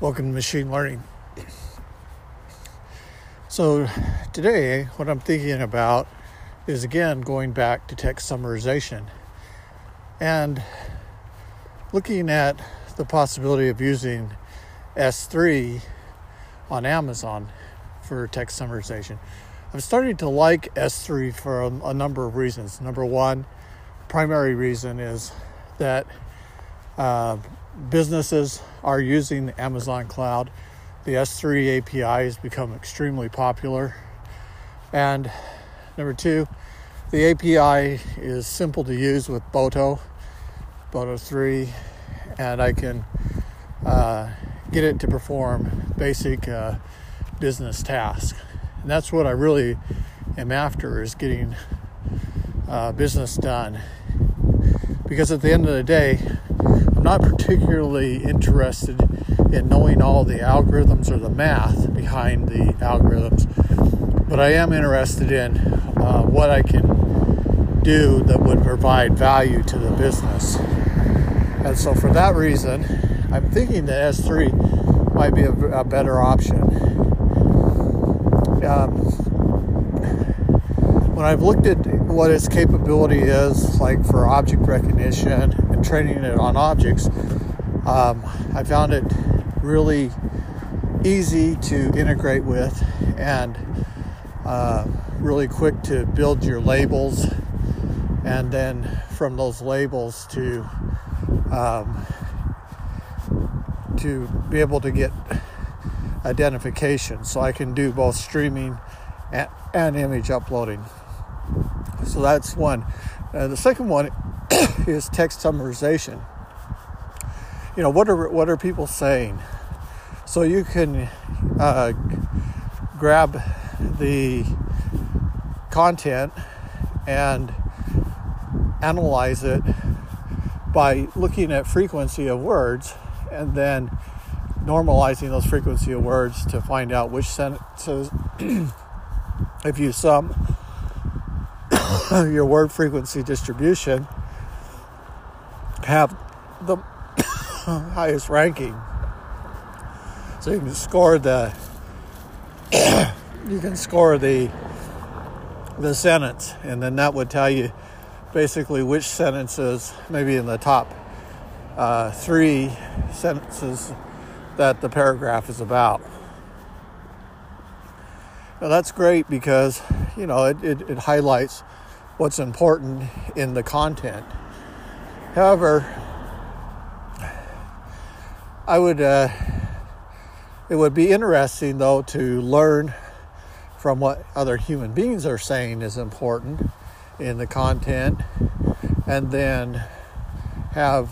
Welcome to Machine Learning. So, today, what I'm thinking about is again going back to text summarization and looking at the possibility of using S3 on Amazon for text summarization. I'm starting to like S3 for a, a number of reasons. Number one, primary reason is that uh, businesses are using Amazon Cloud. The S3 API has become extremely popular. And number two, the API is simple to use with Boto, Boto 3, and I can uh, get it to perform basic uh, business tasks. And that's what I really am after is getting uh, business done. Because at the end of the day, not particularly interested in knowing all the algorithms or the math behind the algorithms, but I am interested in uh, what I can do that would provide value to the business. And so, for that reason, I'm thinking that S3 might be a, a better option um, when I've looked at what its capability is, like for object recognition training it on objects, um, I found it really easy to integrate with and uh, really quick to build your labels, and then from those labels to um, to be able to get identification so I can do both streaming and, and image uploading. So that's one. Uh, the second one is text summarization. You know, what are what are people saying? So you can uh, grab the content and analyze it by looking at frequency of words and then normalizing those frequency of words to find out which sentences, if you sum your word frequency distribution, have the highest ranking. So you can score the you can score the the sentence, and then that would tell you basically which sentences, maybe in the top uh, three sentences that the paragraph is about. Now that's great because you know it, it, it highlights what's important in the content. However, I would uh, it would be interesting though to learn from what other human beings are saying is important in the content and then have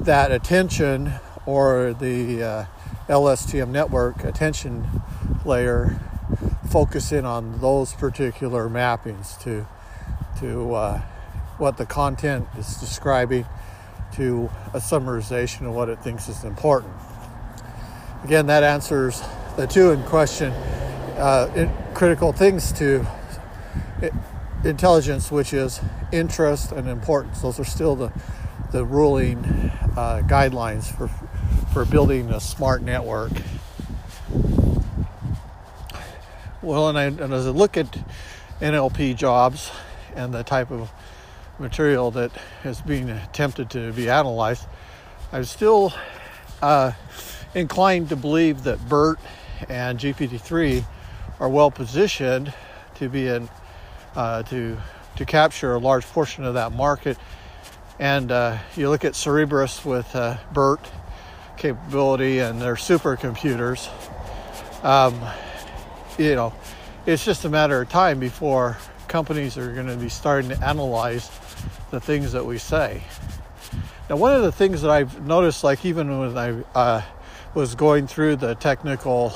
that attention or the uh, LSTM network attention layer focus in on those particular mappings to to uh, what the content is describing to a summarization of what it thinks is important. Again, that answers the two in question uh, in critical things to intelligence, which is interest and importance. Those are still the the ruling uh, guidelines for for building a smart network. Well, and, I, and as I look at NLP jobs and the type of material that is being attempted to be analyzed, I'm still uh, inclined to believe that BERT and GPT-3 are well positioned to be in uh, to to capture a large portion of that market. And uh, you look at Cerebras with uh, BERT capability and their supercomputers, um, you know, it's just a matter of time before companies are going to be starting to analyze the things that we say. Now, one of the things that I've noticed, like even when I uh, was going through the technical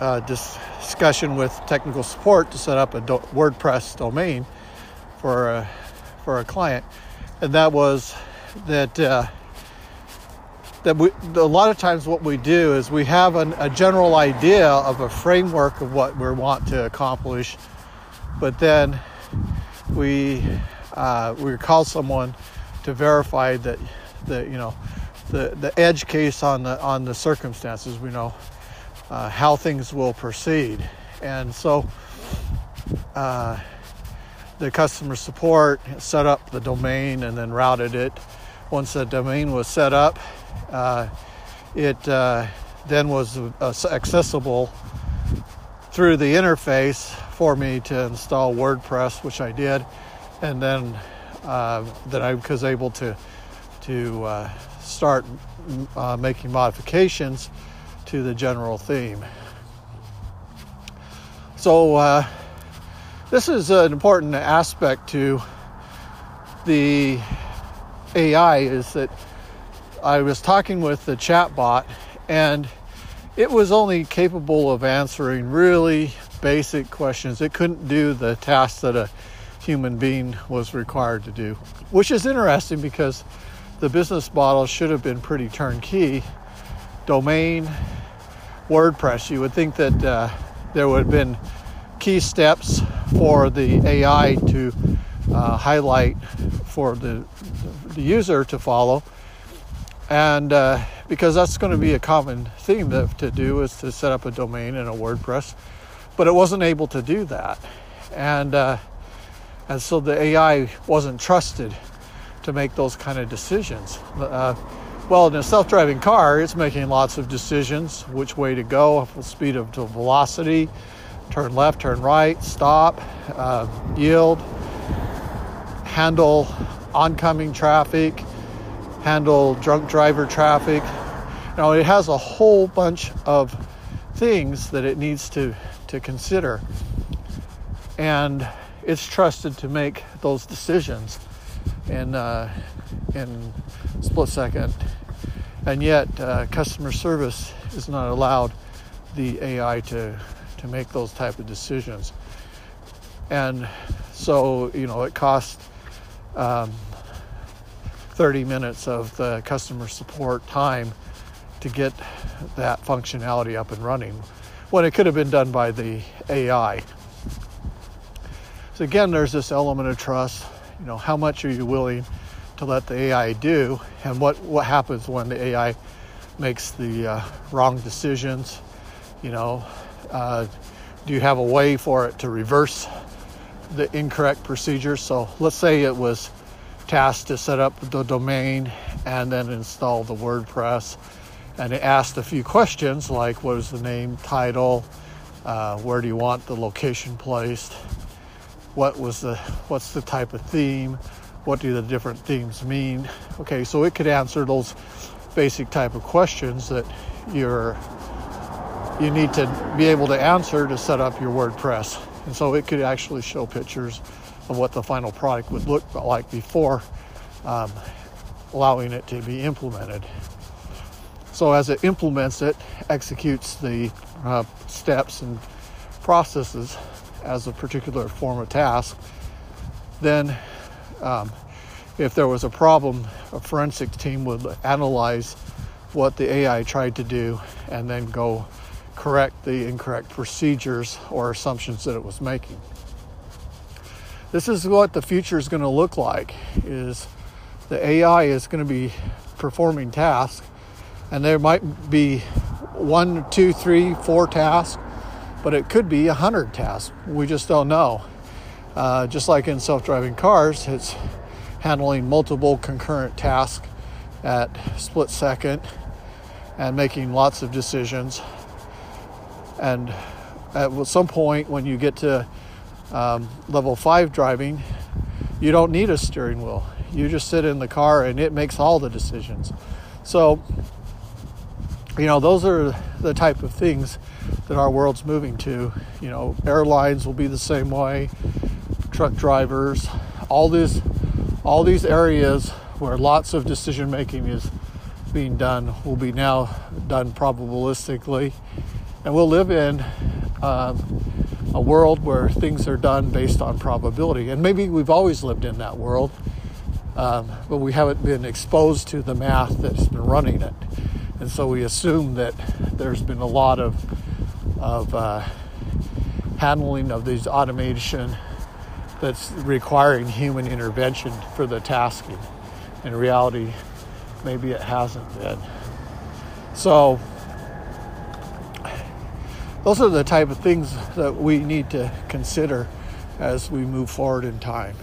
uh, discussion with technical support to set up a do- WordPress domain for a, for a client, and that was that uh, that we, a lot of times what we do is we have an, a general idea of a framework of what we want to accomplish, but then we uh, we call someone to verify that that you know the, the edge case on the on the circumstances. We know uh, how things will proceed, and so uh, the customer support set up the domain and then routed it. Once the domain was set up, uh, it uh, then was uh, accessible through the interface for me to install WordPress, which I did, and then uh, then I was able to to uh, start uh, making modifications to the general theme. So uh, this is an important aspect to the AI is that I was talking with the chatbot and it was only capable of answering really basic questions. It couldn't do the tasks that a human being was required to do, which is interesting because the business model should have been pretty turnkey. Domain, WordPress. You would think that uh, there would have been key steps for the AI to uh, highlight for the, the user to follow. And uh, because that's going to be a common thing to, to do is to set up a domain in a WordPress, but it wasn't able to do that. And, uh, and so the AI wasn't trusted to make those kind of decisions. Uh, well, in a self-driving car, it's making lots of decisions: which way to go, speed of velocity, turn left, turn right, stop, uh, yield, handle oncoming traffic, handle drunk driver traffic. Now, it has a whole bunch of things that it needs to, to consider, and it's trusted to make those decisions in uh, in split second, and yet uh, customer service is not allowed the AI to to make those type of decisions, and so you know it costs. Um, 30 minutes of the customer support time to get that functionality up and running when it could have been done by the AI. So again, there's this element of trust you know, how much are you willing to let the AI do, and what what happens when the AI makes the uh, wrong decisions? You know, uh, do you have a way for it to reverse the incorrect procedures? So let's say it was tasked to set up the domain and then install the WordPress, and it asked a few questions like, what is the name, title, uh, where do you want the location placed? what was the what's the type of theme what do the different themes mean okay so it could answer those basic type of questions that you're you need to be able to answer to set up your wordpress and so it could actually show pictures of what the final product would look like before um, allowing it to be implemented so as it implements it executes the uh, steps and processes as a particular form of task, then um, if there was a problem, a forensic team would analyze what the AI tried to do and then go correct the incorrect procedures or assumptions that it was making. This is what the future is going to look like is the AI is going to be performing tasks and there might be one, two, three, four tasks but it could be a hundred tasks. We just don't know. Uh, just like in self-driving cars, it's handling multiple concurrent tasks at split second and making lots of decisions. And at some point, when you get to um, level five driving, you don't need a steering wheel. You just sit in the car and it makes all the decisions. So, you know, those are the type of things that our world's moving to. You know, airlines will be the same way, truck drivers, all these all these areas where lots of decision making is being done will be now done probabilistically, and we'll live in um, a world where things are done based on probability. And maybe we've always lived in that world, um, but we haven't been exposed to the math that's been running it. And so we assume that there's been a lot of of uh, handling of these automation that's requiring human intervention for the tasking. In reality, maybe it hasn't been. So, those are the type of things that we need to consider as we move forward in time.